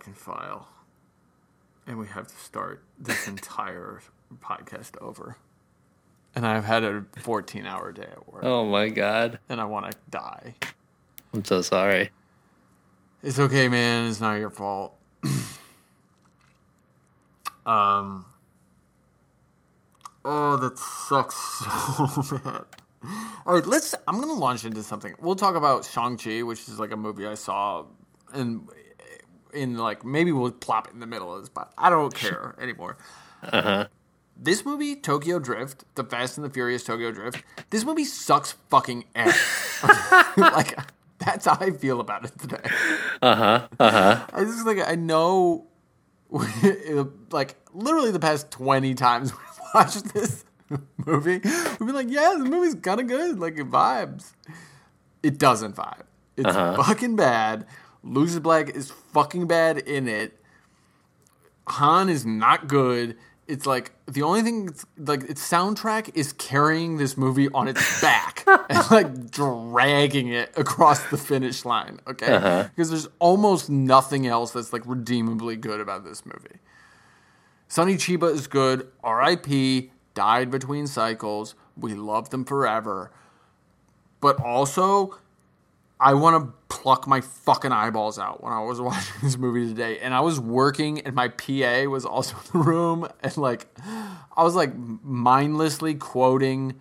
fucking file. And we have to start this entire podcast over. And I've had a 14 hour day at work. Oh my god. And I want to die. I'm so sorry. It's okay, man. It's not your fault. um. Oh, that sucks so bad. All right, let's. I'm gonna launch into something. We'll talk about Shang Chi, which is like a movie I saw, and in like maybe we'll plop it in the middle of this, but I don't care anymore. Uh huh. This movie, Tokyo Drift, the Fast and the Furious Tokyo Drift. This movie sucks fucking ass. like that's how I feel about it today. Uh huh. Uh huh. I just like I know, like literally the past twenty times we watched this movie, we've been like, yeah, the movie's kind of good, like it vibes. It doesn't vibe. It's Uh-huh. fucking bad. Lucas Black is fucking bad in it. Han is not good. It's like the only thing, it's like its soundtrack is carrying this movie on its back and like dragging it across the finish line. Okay, Uh-huh. because there's almost nothing else that's like redeemably good about this movie. Sonny Chiba is good. R.I.P. Died between cycles. We love them forever. But also, I want to pluck my fucking eyeballs out when I was watching this movie today. And I was working, and my PA was also in the room. And like, I was like mindlessly quoting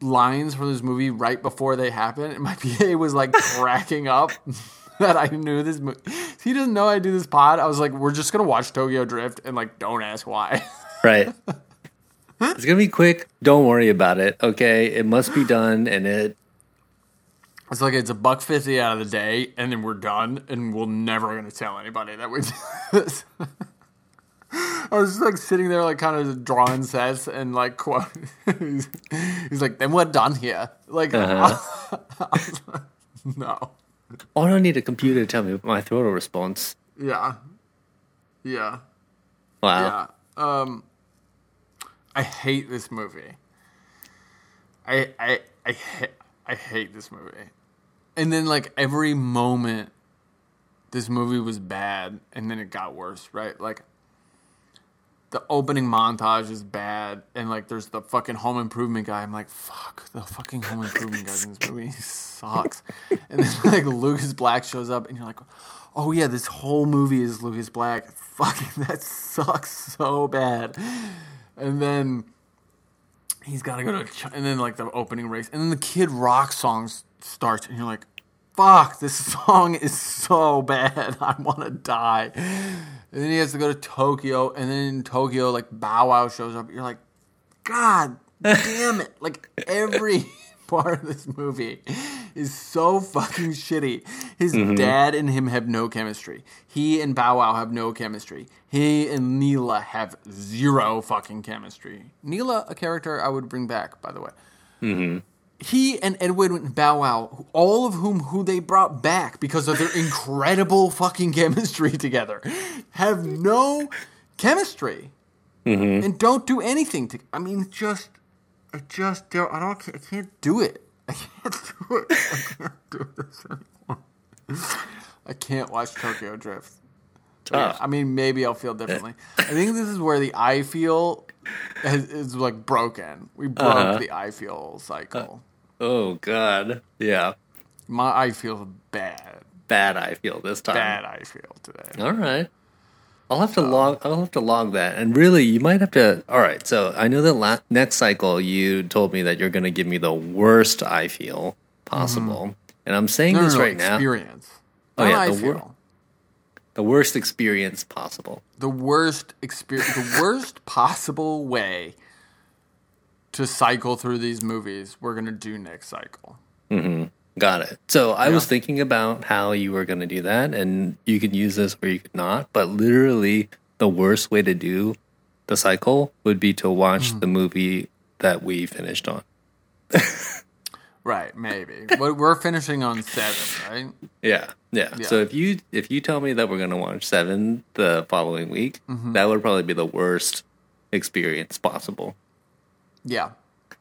lines from this movie right before they happened. And my PA was like cracking up that I knew this movie. He doesn't know I do this pod. I was like, we're just going to watch Tokyo Drift and like, don't ask why. Right. it's gonna be quick. Don't worry about it. Okay. It must be done, and it. It's like it's a buck fifty out of the day, and then we're done, and we're never gonna tell anybody that we do this. I was just like sitting there, like kind of drawing sets and like quote. he's, he's like, "Then we're done here." Like, Uh-huh. I was like, no, I don't need a computer to tell me my throttle response. yeah, yeah, Wow. yeah. Um, I hate this movie. I I I I hate this movie. And then like every moment this movie was bad and then it got worse, right? Like the opening montage is bad and like there's the fucking home improvement guy. I'm like, fuck, the fucking home improvement guy in this movie sucks. And then like Lucas Black shows up and you're like, oh yeah, this whole movie is Lucas Black. Fucking that sucks so bad. And then he's got to go to, Ch- and then like the opening race, and then the Kid Rock song s- starts, and you're like, fuck, this song is so bad. I want to die. And then he has to go to Tokyo, and then in Tokyo, like Bow Wow shows up. You're like, God damn it. Like every part of this movie is so fucking shitty. His mm-hmm. dad and him have no chemistry. He and Bow Wow have no chemistry. He and Neela have zero fucking chemistry. Neela, a character I would bring back, by the way. Mm-hmm. He and Edwin and Bow Wow, all of whom who they brought back because of their incredible fucking chemistry together, have no chemistry mm-hmm. and don't do anything to. I mean, just, I just don't. I don't. I can't do it. I can't do it. I can't do this anymore. I can't watch Tokyo Drift. Yeah, I mean, maybe I'll feel differently. I think this is where the I feel is, is like broken. We broke Uh-huh. the I feel cycle. Oh God. Yeah. My I feel bad, Bad. I feel this time. bad I feel today. All right. I'll have to log. I'll have to log that. And really, you might have to. All right. So I know that la- next cycle you told me that you're going to give me the worst I feel possible, and I'm saying No, no, this no, right now. experience. Oh, yeah, I the wor- feel. The worst experience possible. the worst experience, the worst possible way to cycle through these movies. We're gonna do next cycle. Mm-hmm. Got it. So I was thinking about how you were going to do that, and you could use this or you could not. But literally, the worst way to do the cycle would be to watch Hmm. the movie that we finished on. Right, maybe. we're finishing on seven, right? Yeah, yeah. Yeah. So if you if you tell me that we're gonna watch seven the following week, Mm-hmm. that would probably be the worst experience possible. Yeah.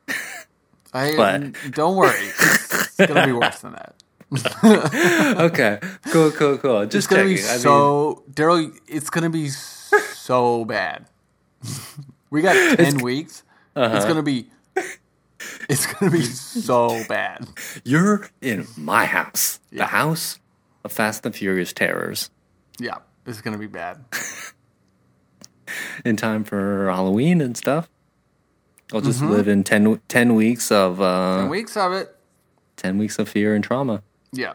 I But- don't worry. It's gonna be worse than that. okay, cool, cool, cool. It's Just gonna checking. be I mean, so Daryl. It's gonna be so bad. we got 10 weeks. Uh-huh. It's gonna be. It's gonna be so bad. you're in my house, the house of Fast and Furious terrors. Yeah, it's gonna be bad. in time for Halloween and stuff. I'll just Mm-hmm. live in 10, 10 weeks of uh, Ten weeks of it. 10 weeks of fear and trauma. Yeah.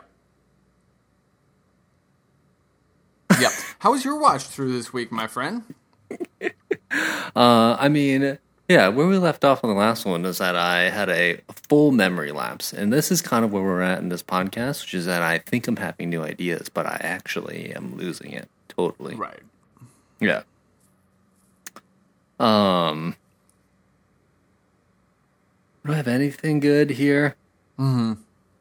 Yeah. How was your watch through this week, my friend? Uh, I mean, yeah, where we left off on the last one is that I had a full memory lapse, and this is kind of where we're at in this podcast, which is that I think I'm having new ideas, but I actually am losing it totally. Right. Yeah. Um. Do I have anything good here? Mm-hmm.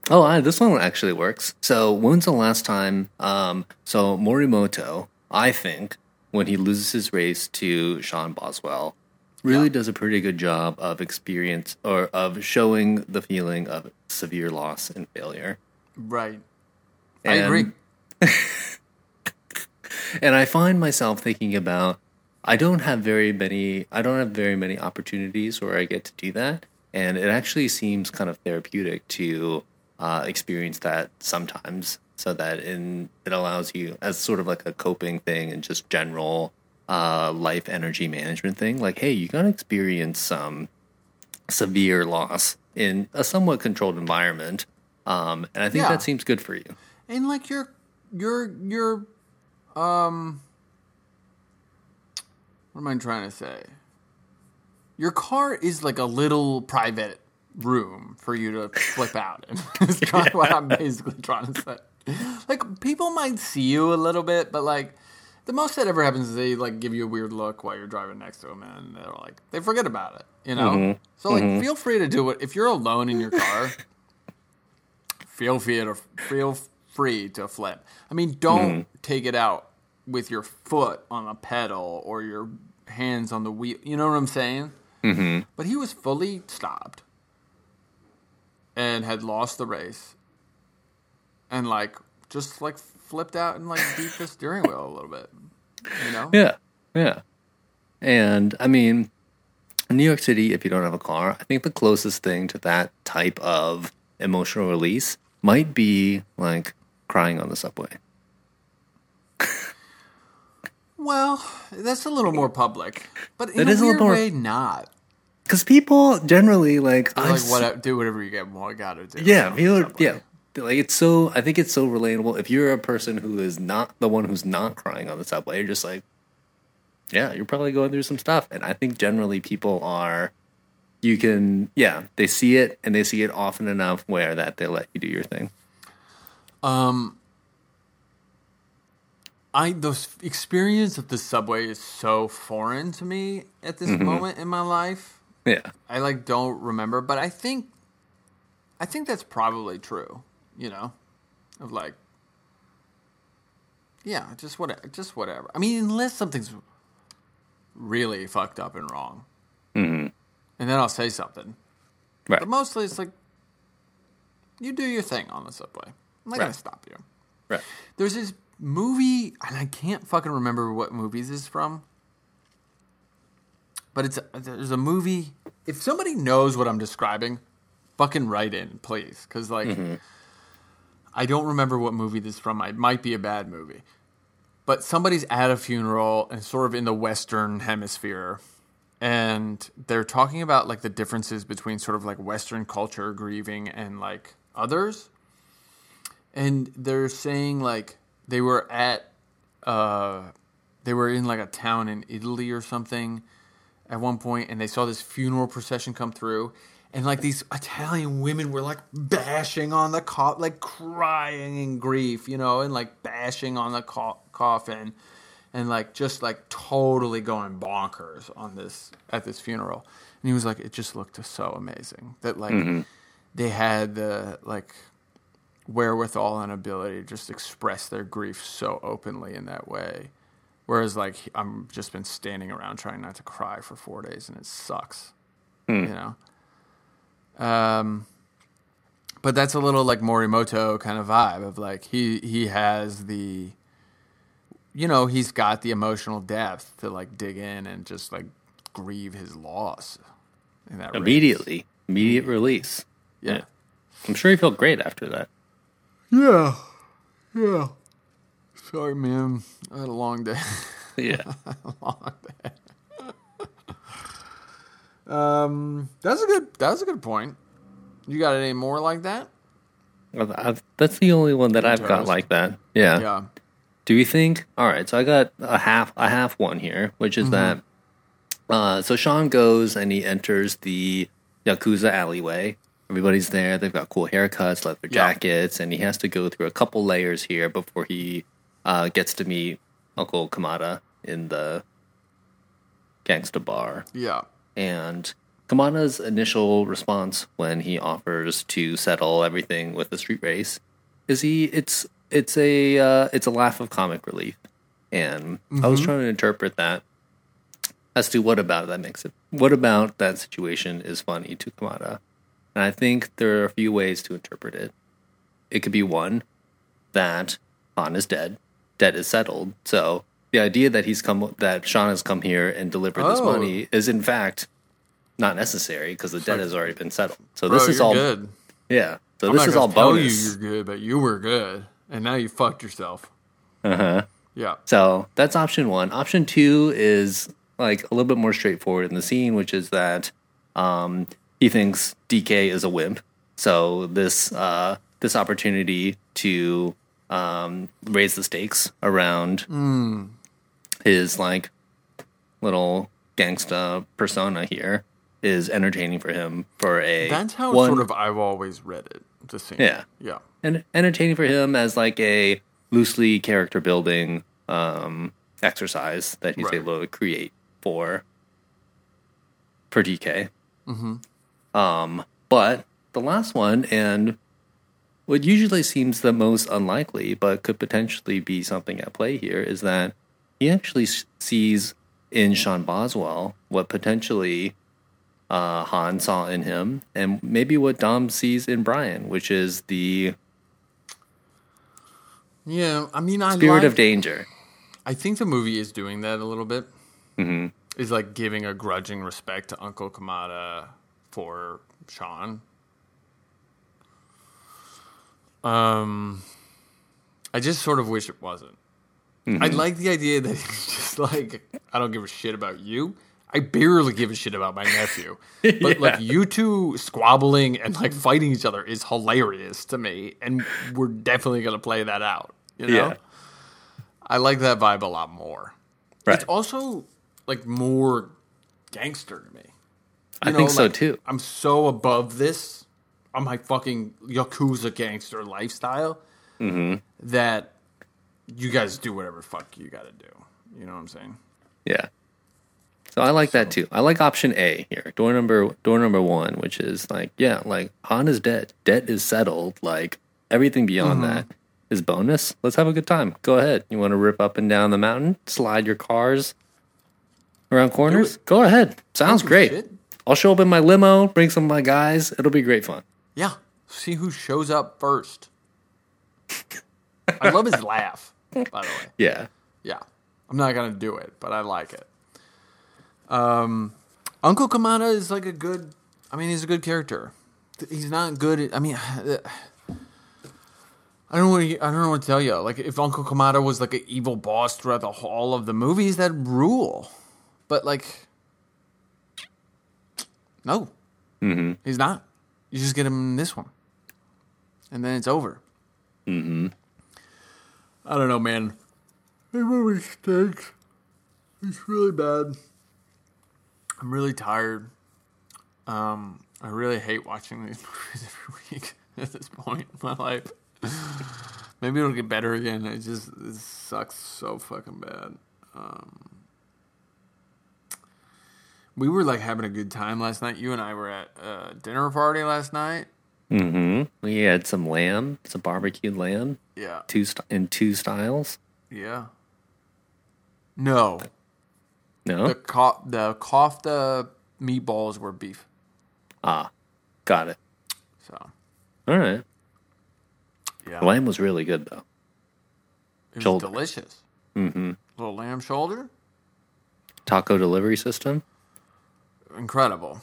Oh, I, this one actually works. So, when's the last time? Um, so Morimoto, I think, when he loses his race to Sean Boswell, really Yeah. does a pretty good job of experience or of showing the feeling of severe loss and failure. Right. I And- agree. and I find myself thinking about I don't have very many I don't have very many opportunities where I get to do that, and it actually seems kind of therapeutic to uh, experience that sometimes, so that in it allows you as sort of like a coping thing and just general uh, life energy management thing. Like, hey, you're going to experience some severe loss in a somewhat controlled environment, um, and I think Yeah. that seems good for you. And like your your your um what am I trying to say? Your car is like a little private room for you to flip out in. Is kind of what I'm basically trying to say. Like people might see you a little bit, but like the most that ever happens is they like give you a weird look while you're driving next to them, and they're like they forget about it, you know. Mm-hmm. So like, mm-hmm. feel free to do it if you're alone in your car. feel free to feel free to flip. I mean, don't mm-hmm. take it out with your foot on a pedal or your hands on the wheel. You know what I'm saying? Mm-hmm. But he was fully stopped and had lost the race, and like just like flipped out and like beat the steering wheel a little bit. You know? Yeah, yeah. And I mean, New York City, if you don't have a car, I think the closest thing to that type of emotional release might be like crying on the subway. Well, that's a little more public, but in It a is a little more- way, not. Because people generally like, like what do whatever you get. Well, I gotta do. yeah, people, yeah. Like it's so, I think it's so relatable. If you're a person who is not the one who's not crying on the subway, you're just like, yeah, you're probably going through some stuff. And I think generally people are, you can, yeah, they see it and they see it often enough where that they let you do your thing. Um, I the experience of the subway is so foreign to me at this Mm-hmm. moment in my life. Yeah. I like don't remember, but I think, I think that's probably true. You know, of like, yeah, just whatever, just whatever. I mean, unless something's really fucked up and wrong, Mm-hmm. and then I'll say something. Right. But mostly, it's like, you do your thing on the subway. I'm not gonna stop you. Right. There's this movie, and I can't fucking remember what movie this is from. But it's there's a movie. If somebody knows what I'm describing, fucking write in, please, because like I don't remember what movie this is from. It might be a bad movie, but somebody's at a funeral and sort of in the Western Hemisphere, and they're talking about like the differences between sort of like Western culture grieving and like others and they're saying like they were at uh they were in like a town in Italy or something at one point and they saw this funeral procession come through and like these Italian women were like bashing on the co- like crying in grief, you know, and like bashing on the co- coffin and like just like totally going bonkers on this at this funeral. And he was like it just looked so amazing that like mm-hmm. they had the like wherewithal and ability to just express their grief so openly in that way. Whereas, like, I'm just been standing around trying not to cry for four days, and it sucks. Hmm. You know. Um, but that's a little like Morimoto kind of vibe of like he he has the you know, he's got the emotional depth to like dig in and just like grieve his loss in that race. Immediately, immediate release. Yeah. I'm sure he felt great after that. Yeah. Yeah. Sorry, man. I had a long day. Yeah. long day. Um, that's a good. That's a good point. You got any more like that? I've, that's the only one that I've got like that. Yeah. Yeah. Do you think? All right, so I got a half a half one here, which is that. Uh, so Sean goes and he enters the yakuza alleyway. Everybody's there. They've got cool haircuts, leather Yeah. jackets, and he has to go through a couple layers here before he uh, gets to meet Uncle Kamata in the gangsta bar. Yeah. And Kamata's initial response when he offers to settle everything with the street race is he it's it's a uh, it's a laugh of comic relief. And I was trying to interpret that as to what about that makes it what about that situation is funny to Kamata. And I think there are a few ways to interpret it. It could be one that Han is dead, debt is settled. So the idea that he's come that Sean has come here and delivered this Oh. money is in fact not necessary because the debt has already been settled. So Bro, this is you're all good. yeah. So I'm this not is gonna all tell bonus. you you're good, but you were good, and now you fucked yourself. Uh huh. Yeah. So that's option one. Option two is like a little bit more straightforward in the scene, which is that um, he thinks DK is a wimp. So this uh, this opportunity to um, raise the stakes around his like little gangsta persona here is entertaining for him for a That's how one, sort of I've always read it. The scene. Yeah. Yeah. and entertaining for him as like a loosely character building um, exercise that he's Right. able to create for for DK. Mm-hmm. Um, but the last one and what usually seems the most unlikely, but could potentially be something at play here, is that he actually sees in Sean Boswell what potentially uh, Han saw in him, and maybe what Dom sees in Brian, which is the Yeah. I mean, I spirit like, of danger. I think the movie is doing that a little bit. hmm Is like giving a grudging respect to Uncle Kamata for Sean. Um, I just sort of wish it wasn't. I like the idea that he's just like, I don't give a shit about you. I barely give a shit about my nephew. But like you two squabbling and like fighting each other is hilarious to me, and we're definitely gonna play that out. You know, Yeah. I like that vibe a lot more. Right. It's also like more gangster to me. I You think so like, too. I'm so above this on my fucking yakuza gangster lifestyle Mm-hmm. that you guys do whatever fuck you got to do. You know what I'm saying? Yeah. So I like that too. I like option A here. Door number door number one, which is like, yeah, like Han is dead. Debt is settled. Like everything beyond Mm-hmm. that is bonus. Let's have a good time. Go ahead. You want to rip up and down the mountain, slide your cars around corners? Go ahead. Sounds great. shit. I'll show up in my limo, bring some of my guys. It'll be great fun. Yeah. See who shows up first. I love his laugh, by the way. Yeah. Yeah. I'm not going to do it, but I like it. Um, Uncle Kamata is like a good, I mean, he's a good character. He's not good at, I mean, I don't know what, I don't know what to tell you. Like, if Uncle Kamata was like an evil boss throughout the whole of the movies, that'd rule. But, like, no, Mm-hmm. he's not. You just get him in this one. And then it's over. Mm-hmm. I don't know, man. This movie stinks. It's really bad. I'm really tired. Um, I really hate watching these movies every week at this point in my life. Maybe it'll get better again. It just it sucks so fucking bad. Um, we were like having a good time last night. You and I were at a dinner party last night. Mm-hmm. We had some lamb, some barbecued lamb, Yeah, two st- in two styles. yeah. No, No. the co- the kofta meatballs were beef. ah, got it. So All right. Yeah, The lamb was really good though. it was shoulder. delicious. Mm-hmm. Little lamb shoulder, Taco delivery system. incredible.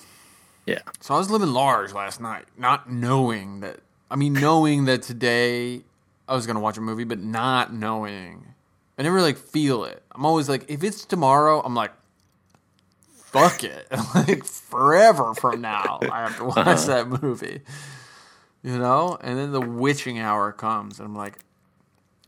Yeah. So I was living large last night, not knowing that. I mean, knowing that today I was gonna watch a movie, but not knowing. I never like feel it. I'm always like, if it's tomorrow, I'm like, fuck it. like forever from now, I have to watch uh-huh. that movie. You know, and then the witching hour comes, and I'm like,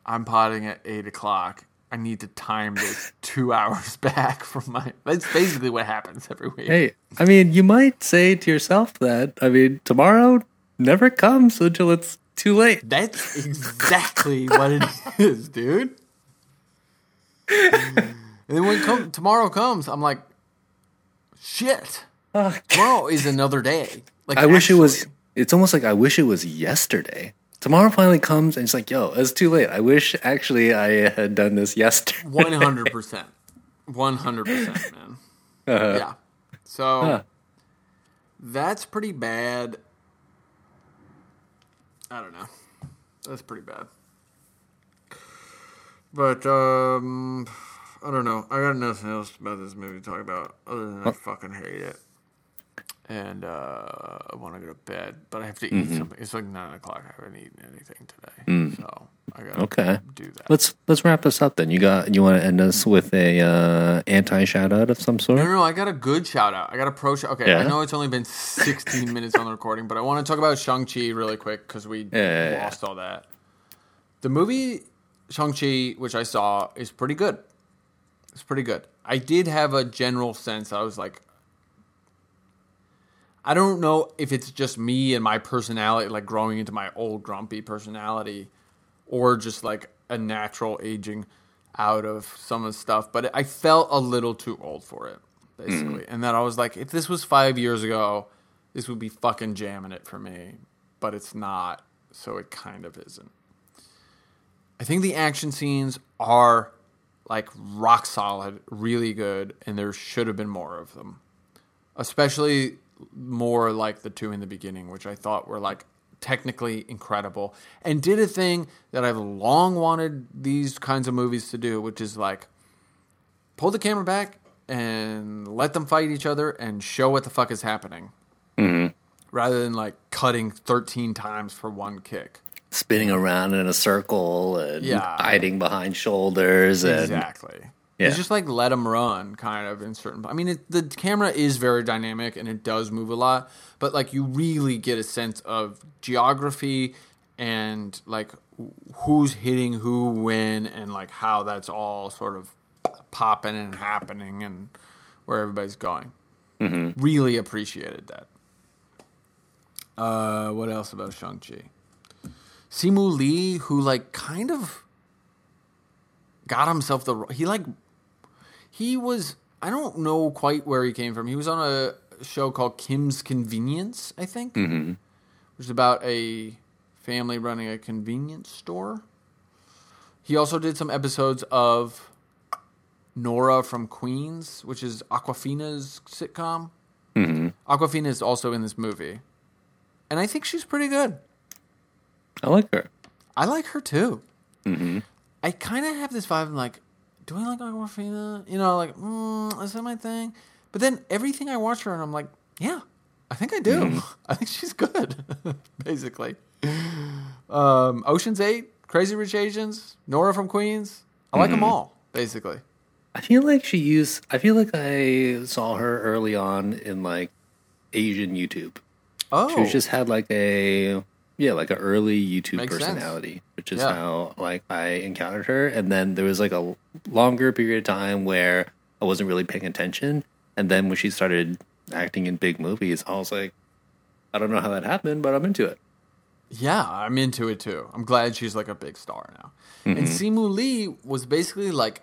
I'm potting at eight o'clock. I need to time this two hours back from my. That's basically what happens every week. Hey, I mean, you might say to yourself that. I mean, tomorrow never comes until it's too late. That's exactly what it is, dude. Hmm. and then when come, tomorrow comes, I'm like, shit. Tomorrow is another day. Like I wish it was. It's almost like I wish it was yesterday. Tomorrow finally comes and it's like, yo, it's too late. I wish actually I had done this yesterday. One hundred percent, one hundred percent, man. Yeah. So Huh. that's pretty bad. I don't know. That's pretty bad. But um, I don't know. I got nothing else about this movie to talk about other than I fucking hate it. And uh, I want to go to bed, but I have to eat Mm-hmm. something. It's like nine o'clock. I haven't eaten anything today, so I gotta Mm. Okay. do that. Let's let's wrap this up then. You got you want to end us with a uh, anti shout out of some sort? no, no, I got a good shout out. I got a pro shout. Okay, I know it's only been 16 minutes on the recording, but I want to talk about Shang-Chi really quick because we Yeah, yeah, yeah. lost all that. The movie Shang-Chi, which I saw, is pretty good. It's pretty good. I did have a general sense. I was like, I don't know if it's just me and my personality, like growing into my old grumpy personality, or just like a natural aging out of some of the stuff. But I felt a little too old for it, basically. Mm. And that I was like, if this was five years ago, this would be fucking jamming it for me. But it's not, so it kind of isn't. I think the action scenes are like rock solid, really good, and there should have been more of them especially more like the two in the beginning, which I thought were like technically incredible and did a thing that I've long wanted these kinds of movies to do, which is like pull the camera back and let them fight each other and show what the fuck is happening. Mm-hmm. Rather than like cutting 13 times for one kick. Spinning around in a circle and Yeah. hiding behind shoulders and Exactly. Yeah. It's just like let them run, kind of in certain. I mean, it, the camera is very dynamic and it does move a lot, but like you really get a sense of geography and like who's hitting who when and like how that's all sort of popping and happening and where everybody's going. Really appreciated that. Uh, what else about Shang Chi? Simu Liu, who like kind of got himself the he like he was I don't know quite where he came from. He was on a show called Kim's Convenience, I think, mm-hmm. which is about a family running a convenience store. He also did some episodes of Nora from Queens, which is Awkwafina's sitcom. Mm-hmm. Awkwafina is also in this movie, and I think she's pretty good. I like her. I like her too. I kind of have this vibe. I'm like, do I like Awkwafina? You know, like, mm, is that my thing? But then everything I watch her, and I'm like, yeah, I think I do. I think she's good, basically. Um, Ocean's Eight, Crazy Rich Asians, Nora from Queens. I like them all, basically. I feel like she used. I feel like I saw her early on in like Asian YouTube. Oh, She just had like a yeah, like an early YouTube Makes sense. personality, which is Yeah. how like I encountered her. And then there was like a longer period of time where I wasn't really paying attention. And then when she started acting in big movies, I was like, I don't know how that happened, but I'm into it. Yeah, I'm into it too. I'm glad she's like a big star now. And mm-hmm. Simu Liu was basically like,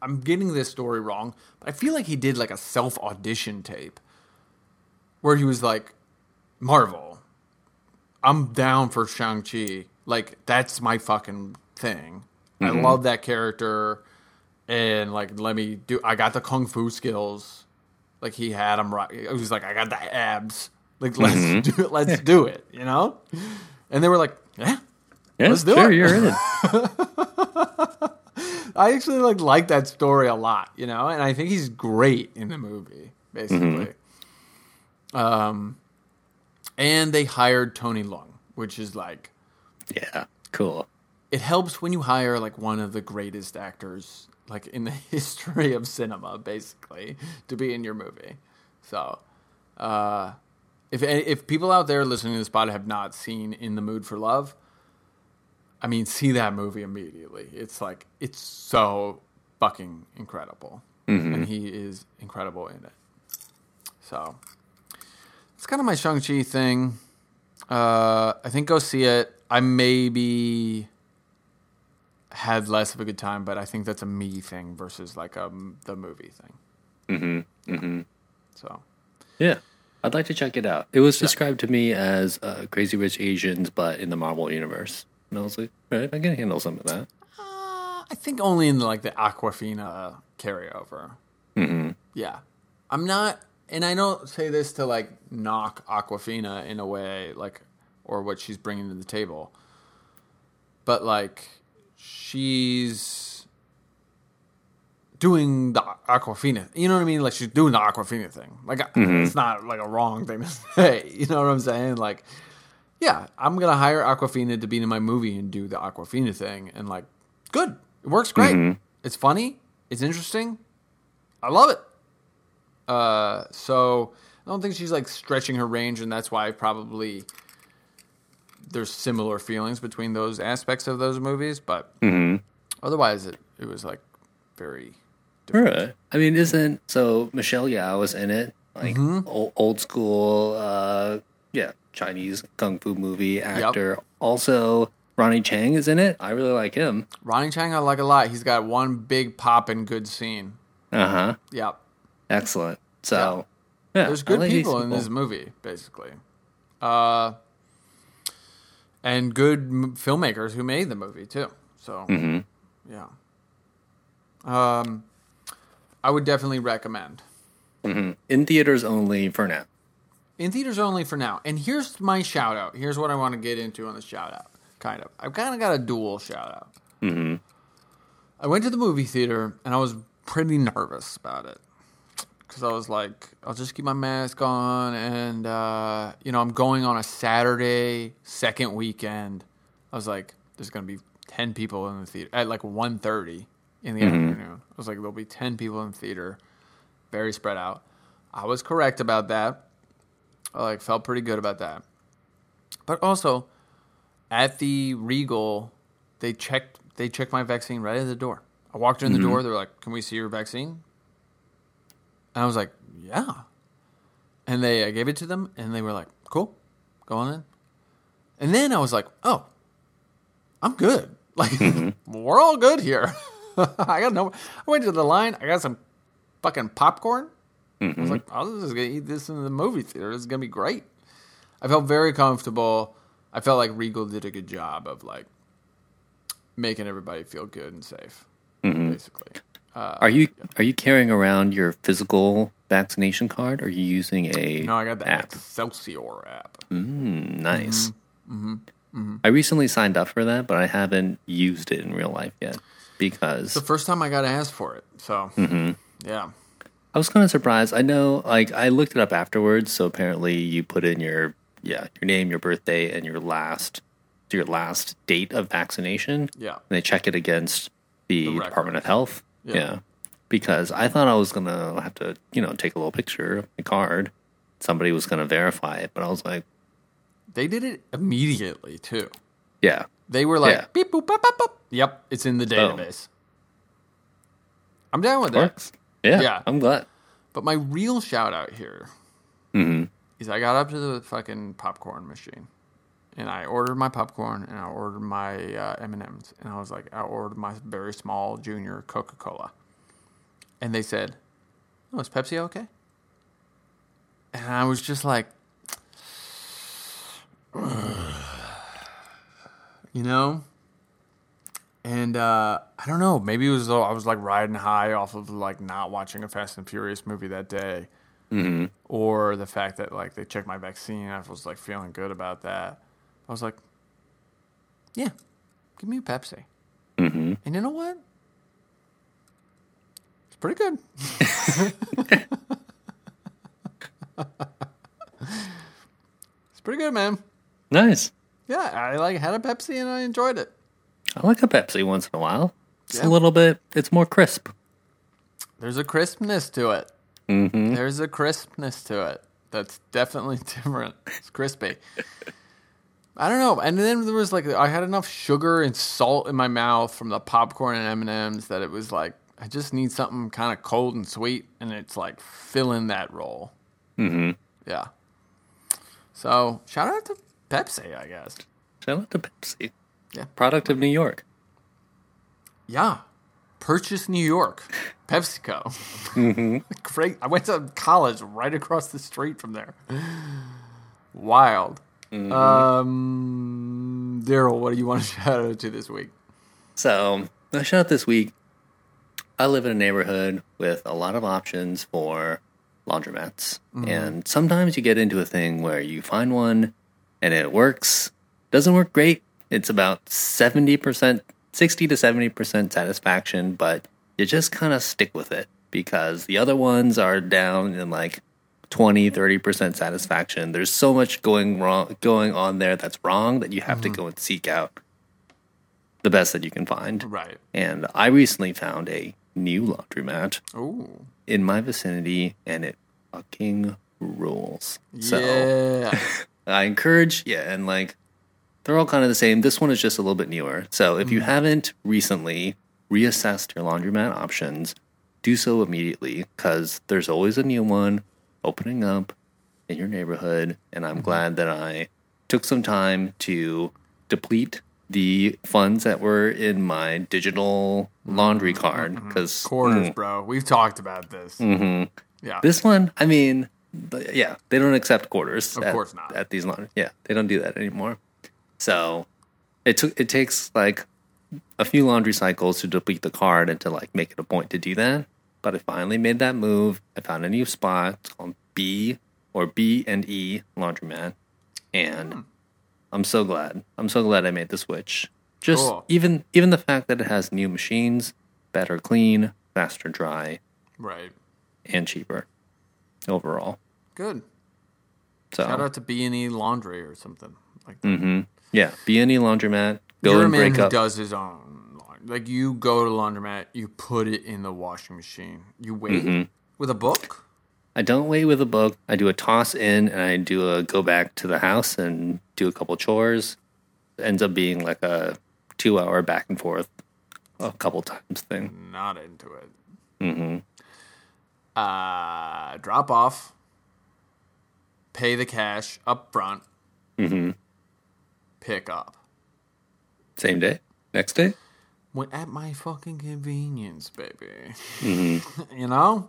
I'm getting this story wrong, but I feel like he did like a self audition tape where he was like, Marvel, I'm down for Shang-Chi. Like, that's my fucking thing. I love that character. And like, let me do, I got the kung fu skills. Like, he had them right. He was like, I got the abs. Like let's Mm-hmm. do it. Let's do it. You know. And they were like, yeah. Yeah, Let's do sure, it. you're in. I actually like like that story a lot, you know, and I think he's great in the movie, basically. Um, and they hired Tony Leung, which is like yeah, cool. it helps when you hire like one of the greatest actors like in the history of cinema, basically, to be in your movie. So, uh, if if people out there listening to this pod have not seen In the Mood for Love, I mean, see that movie immediately. It's like it's so fucking incredible, and he is incredible in it. So, it's kind of my Shang Chi thing. Uh, I think go see it. I maybe had less of a good time, but I think that's a me thing versus like a m- the movie thing. Mm-hmm. Mm-hmm. So Yeah, I'd like to check it out. It was described to me as uh, Crazy Rich Asians, but in the Marvel universe. And I was like, right, I can handle some of that. uh, I think only in the, like the Awkwafina carryover. Mm-hmm. Yeah, I'm not, and I don't say this to like knock Awkwafina in a way like or what she's bringing to the table, but like she's doing the Awkwafina. You know what I mean? Like she's doing the Awkwafina thing. Like mm-hmm. it's not like a wrong thing to say. You know what I'm saying? Like, yeah, I'm gonna hire Awkwafina to be in my movie and do the Awkwafina thing, and like, good, it works great. Mm-hmm. It's funny. It's interesting. I love it. Uh, so I don't think she's like stretching her range, and that's why probably there's similar feelings between those aspects of those movies. But otherwise, it it was like very All right. I mean, isn't so Michelle Yeoh is in it, like old, old school, uh, yeah, Chinese kung fu movie actor. Also, Ronny Chieng is in it. I really like him. Ronny Chieng. I like a lot. He's got one big pop and good scene. Uh huh. Yep. Excellent. So, yeah, There's good these people in this movie, basically. Uh, and good m- filmmakers who made the movie too. So, yeah. Um, I would definitely recommend. in theaters only for now. In theaters only for now. And here's my shout out. Here's what I want to get into on the shout out. Kind of. I've kind of got a dual shout out. Mm-hmm. I went to the movie theater and I was pretty nervous about it. Because I was like, I'll just keep my mask on. And, uh, you know, I'm going on a Saturday, second weekend. I was like, there's going to be 10 people in the theater at like 1.30 in the afternoon. I was like, there'll be 10 people in the theater. Very spread out. I was correct about that. I like felt pretty good about that. But also, at the Regal, they checked they checked my vaccine right at the door. I walked in the door. They're like, "Can we see your vaccine?" And I was like, "Yeah." And they I gave it to them, and they were like, "Cool, go on in." And then I was like, "Oh, I'm good. Like mm-hmm. we're all good here." I got no. I went to the line. I got some fucking popcorn. I was mm-hmm. like, I was just gonna eat this in the movie theater. It's gonna be great. I felt very comfortable. I felt like Regal did a good job of like making everybody feel good and safe. Mm-hmm. Basically, uh, Are you are you carrying around your physical vaccination card? Or are you using a no, I got the app? Excelsior app. Mm, nice. Mm-hmm. I recently signed up for that, but I haven't used it in real life yet because The first time I got asked for it, so yeah, I was kind of surprised. I know, like, I looked it up afterwards. So apparently, you put in your yeah your name, your birthday, and your last your last date of vaccination. Yeah. and they check it against the, The Department of. Health. Yeah. Yeah. because I thought I was gonna have to you know take a little picture of my card. Somebody was gonna verify it, but I was like, they did it immediately too. yeah, They were like, Yeah. beep boop, bop, bop, bop. Yep, it's in the database. I'm down with that. Yeah, Yeah. I'm glad. But my real shout out here hmm is I got up to the fucking popcorn machine, and I ordered my popcorn and I ordered my uh, M and M's, and I was like, I ordered my very small junior Coca Cola, and they said, "Oh, is Pepsi okay?" And I was just like, you know. And uh, I don't know. Maybe it was though I was like riding high off of like not watching a Fast and Furious movie that day, or the fact that like they checked my vaccine. I was like feeling good about that. I was like, yeah, give me a Pepsi. Mm-hmm. And you know what? It's pretty good. it's pretty good, man. Nice. Yeah, I like had a Pepsi and I enjoyed it. I like a Pepsi once in a while. It's Yeah. a little bit. It's more crisp. There's a crispness to it. Mm-hmm. There's a crispness to it that's definitely different. It's crispy. I don't know. And then there was like I had enough sugar and salt in my mouth from the popcorn and M and M's that it was like I just need something kind of cold and sweet, and it's like filling that role. Mm-hmm. Yeah. So shout out to Pepsi, I guess. Shout out to Pepsi. Yeah. Product of New York. Yeah. Purchase New York, PepsiCo. Mm-hmm. Great. I went to college right across the street from there. Wild. Um, Daryl, what do you want to shout out to this week? So, my shout out this week. I live in a neighborhood with a lot of options for laundromats. And sometimes you get into a thing where you find one and it works. Doesn't work great. It's about 70%, 60 to 70% satisfaction, but you just kind of stick with it because the other ones are down in like 20, 30% satisfaction. There's so much going wrong going on there that's wrong that you have to mm-hmm. go and seek out the best that you can find. Right. And I recently found a new laundromat Ooh. in my vicinity and it fucking rules. So yeah. I encourage, yeah, and like they're all kind of the same. This one is just a little bit newer. So if you mm-hmm. haven't recently reassessed your laundromat options, do so immediately because there's always a new one opening up in your neighborhood. And I'm mm-hmm. glad that I took some time to deplete the funds that were in my digital mm-hmm. laundry card mm-hmm. because Quarters, mm. bro. We've talked about this. Mhm. Yeah. this one, I mean, yeah, they don't accept quarters. Of at, course not. At these laundry, yeah, they don't do that anymore. So it took it takes like a few laundry cycles to deplete the card and to like make it a point to do that. But I finally made that move. I found a new spot. It's called B or B and E laundromat, and Hmm. I'm so glad. I'm so glad I made the switch. Just Cool. even even the fact that it has new machines, better clean, faster dry, right. and cheaper overall. Good. So Shout out to B and E Laundry or something like that. hmm yeah, be any laundromat. Go You're and man break up. does his own. Like you go to the laundromat, you put it in the washing machine. You wait Mhm. with a book. I don't wait with a book. I do a toss in and I do a go back to the house and do a couple chores. It ends up being like a two hour back and forth a couple times thing. Not into it. hmm Uh, drop off. Pay the cash up front. hmm Pick up. Same day, next day. When at my fucking convenience, baby. hmm you know.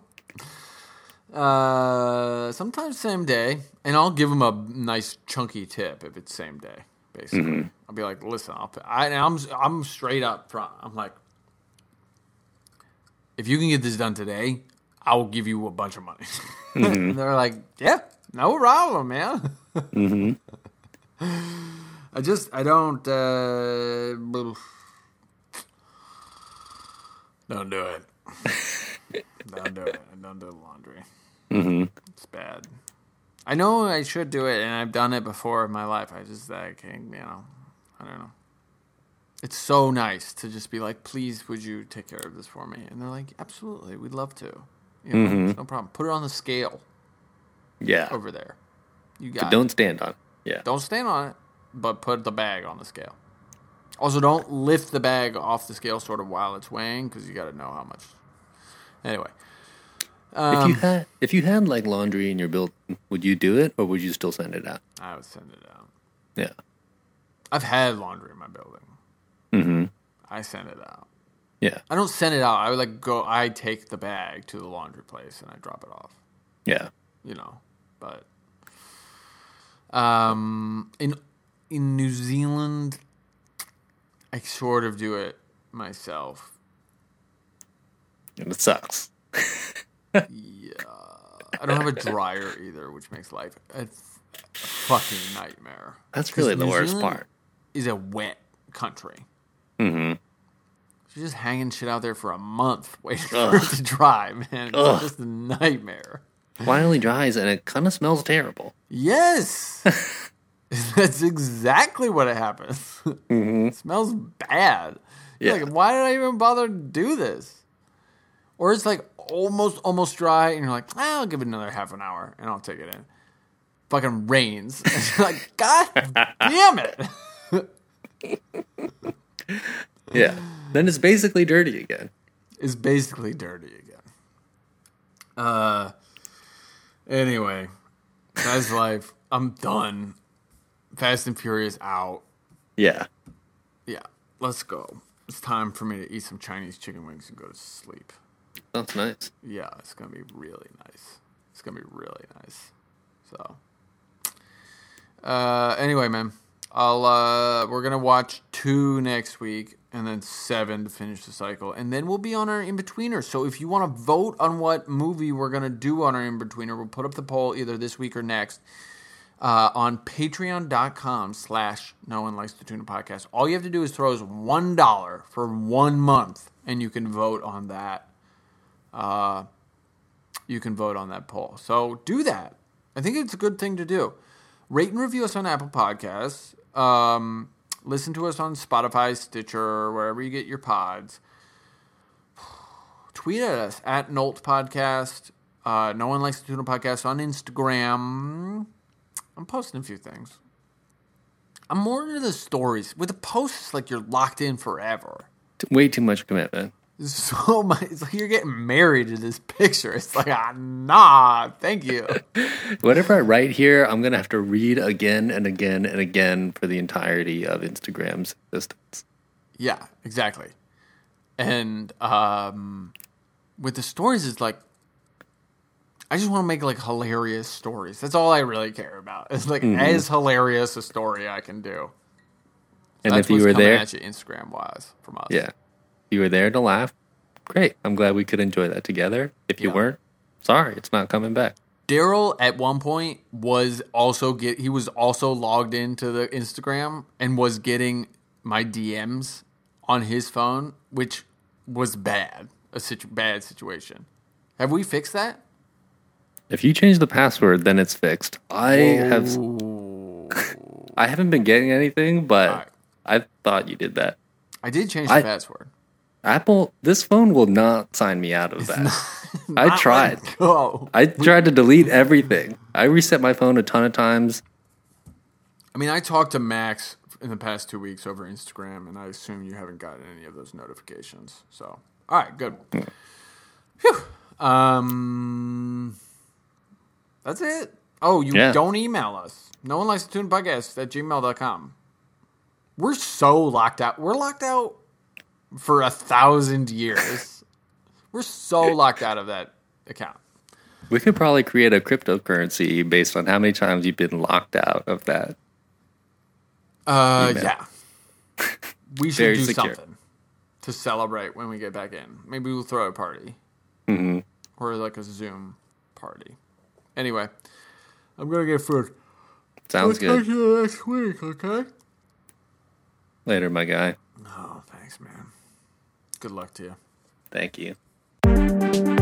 Uh, sometimes same day, and I'll give them a nice chunky tip if it's same day. Basically, I'll be like, "Listen, I'll." I, and I'm I'm straight up front. I'm like, if you can get this done today, I will give you a bunch of money. and they're like, "Yeah, no problem, man." hmm I just I don't uh, don't do it. don't do it. Don't do the laundry. hmm It's bad. I know I should do it, and I've done it before in my life. I just I can't, you know, I don't know. It's so nice to just be like, please, would you take care of this for me? And they're like, absolutely, we'd love to. You know, Mhm. no problem. Put it on the scale Yeah, over there. You got but it. don't stand on. it. Yeah, Don't stand on it, but put the bag on the scale. Also, don't lift the bag off the scale sort of while it's weighing because you got to know how much. Anyway, if um, you had if you had like laundry in your building, would you do it or would you still send it out? I would send it out. Yeah. I've had laundry in my building. Mm-hmm. I send it out. Yeah. I don't send it out. I would like go. I take the bag to the laundry place and I drop it off. Yeah. You know, but um, in in New Zealand, I sort of do it myself. And it sucks. Yeah, I don't have a dryer either, which makes life a f- fucking nightmare. That's really the New worst Zealand part. Is a wet country. Mm hmm She's just hanging shit out there for a month waiting for it to dry, man. It's Ugh. just a nightmare. Finally dries and it kind of smells terrible. Yes. That's exactly what it happens. It smells bad. You're Yeah. Like, why did I even bother to do this? Or it's like almost almost dry, and you're like, "Ah, I'll give it another half an hour, and I'll take it in. Fucking rains. Like, God damn it. Yeah. then it's basically dirty again. It's basically dirty again. Uh. Anyway, that's life. I'm done. Fast and Furious out. Yeah. Yeah, let's go. It's time for me to eat some Chinese chicken wings and go to sleep. That's nice. Yeah, it's gonna be really nice. It's gonna be really nice. So, uh, anyway, man, I'll uh, we're gonna watch two next week and then seven to finish the cycle, and then we'll be on our in betweener. So if you want to vote on what movie we're gonna do on our in betweener, we'll put up the poll either this week or next. Uh, on patreon.com slash no one likes the tuna podcast all you have to do is throw us one dollar for one month and you can vote on that uh, you can vote on that poll. So do that. I think it's a good thing to do. Rate and review us on Apple Podcasts. Um, listen to us on Spotify, Stitcher, wherever you get your pods. Tweet at us at Nolt Podcast. Uh, no one likes the tuna podcast on Instagram. I'm posting a few things. I'm more into the stories. With the posts, like you're locked in forever Way too much commitment. so much. It's like you're getting married to this picture. It's like, ah, nah, thank you. Whatever I write here, I'm gonna have to read again and again and again for the entirety of Instagram's existence. yeah, exactly. And um, with the stories, it's like, I just want to make like hilarious stories. That's all I really care about. It's like mm-hmm. as hilarious a story I can do. And if you were there, you Instagram wise from us. yeah, you were there to laugh. Great. I'm glad we could enjoy that together. If you Yeah. weren't, sorry, it's not coming back. Daryl at one point was also get he was also logged into the Instagram and was getting my DMs on his phone, which was bad, a situ- bad situation. Have we fixed that? If you change the password, then it's fixed. I have I haven't been getting anything, but Alright. I thought you did that. I did change the I- password. Apple, this phone will not sign me out of that. I Not tried. I tried to delete everything. I reset my phone a ton of times. I mean, I talked to Max in the past two weeks over Instagram, and I assume you haven't gotten any of those notifications. So, all right, good. Phew. Um, that's it. Oh, you Yeah. don't email us. No one likes the tuna podcast at gmail.com. We're so locked out. We're locked out for a thousand years. We're so locked out of that account. We could probably create a cryptocurrency based on how many times you've been locked out of that. Uh, Email. yeah. We should Very do secure. something to celebrate when we get back in. Maybe we'll throw a party hmm or like a Zoom party. Anyway, I'm gonna get food. Sounds good. you next week, okay? Later, my guy. Oh, thanks, man. Good luck to you. Thank you.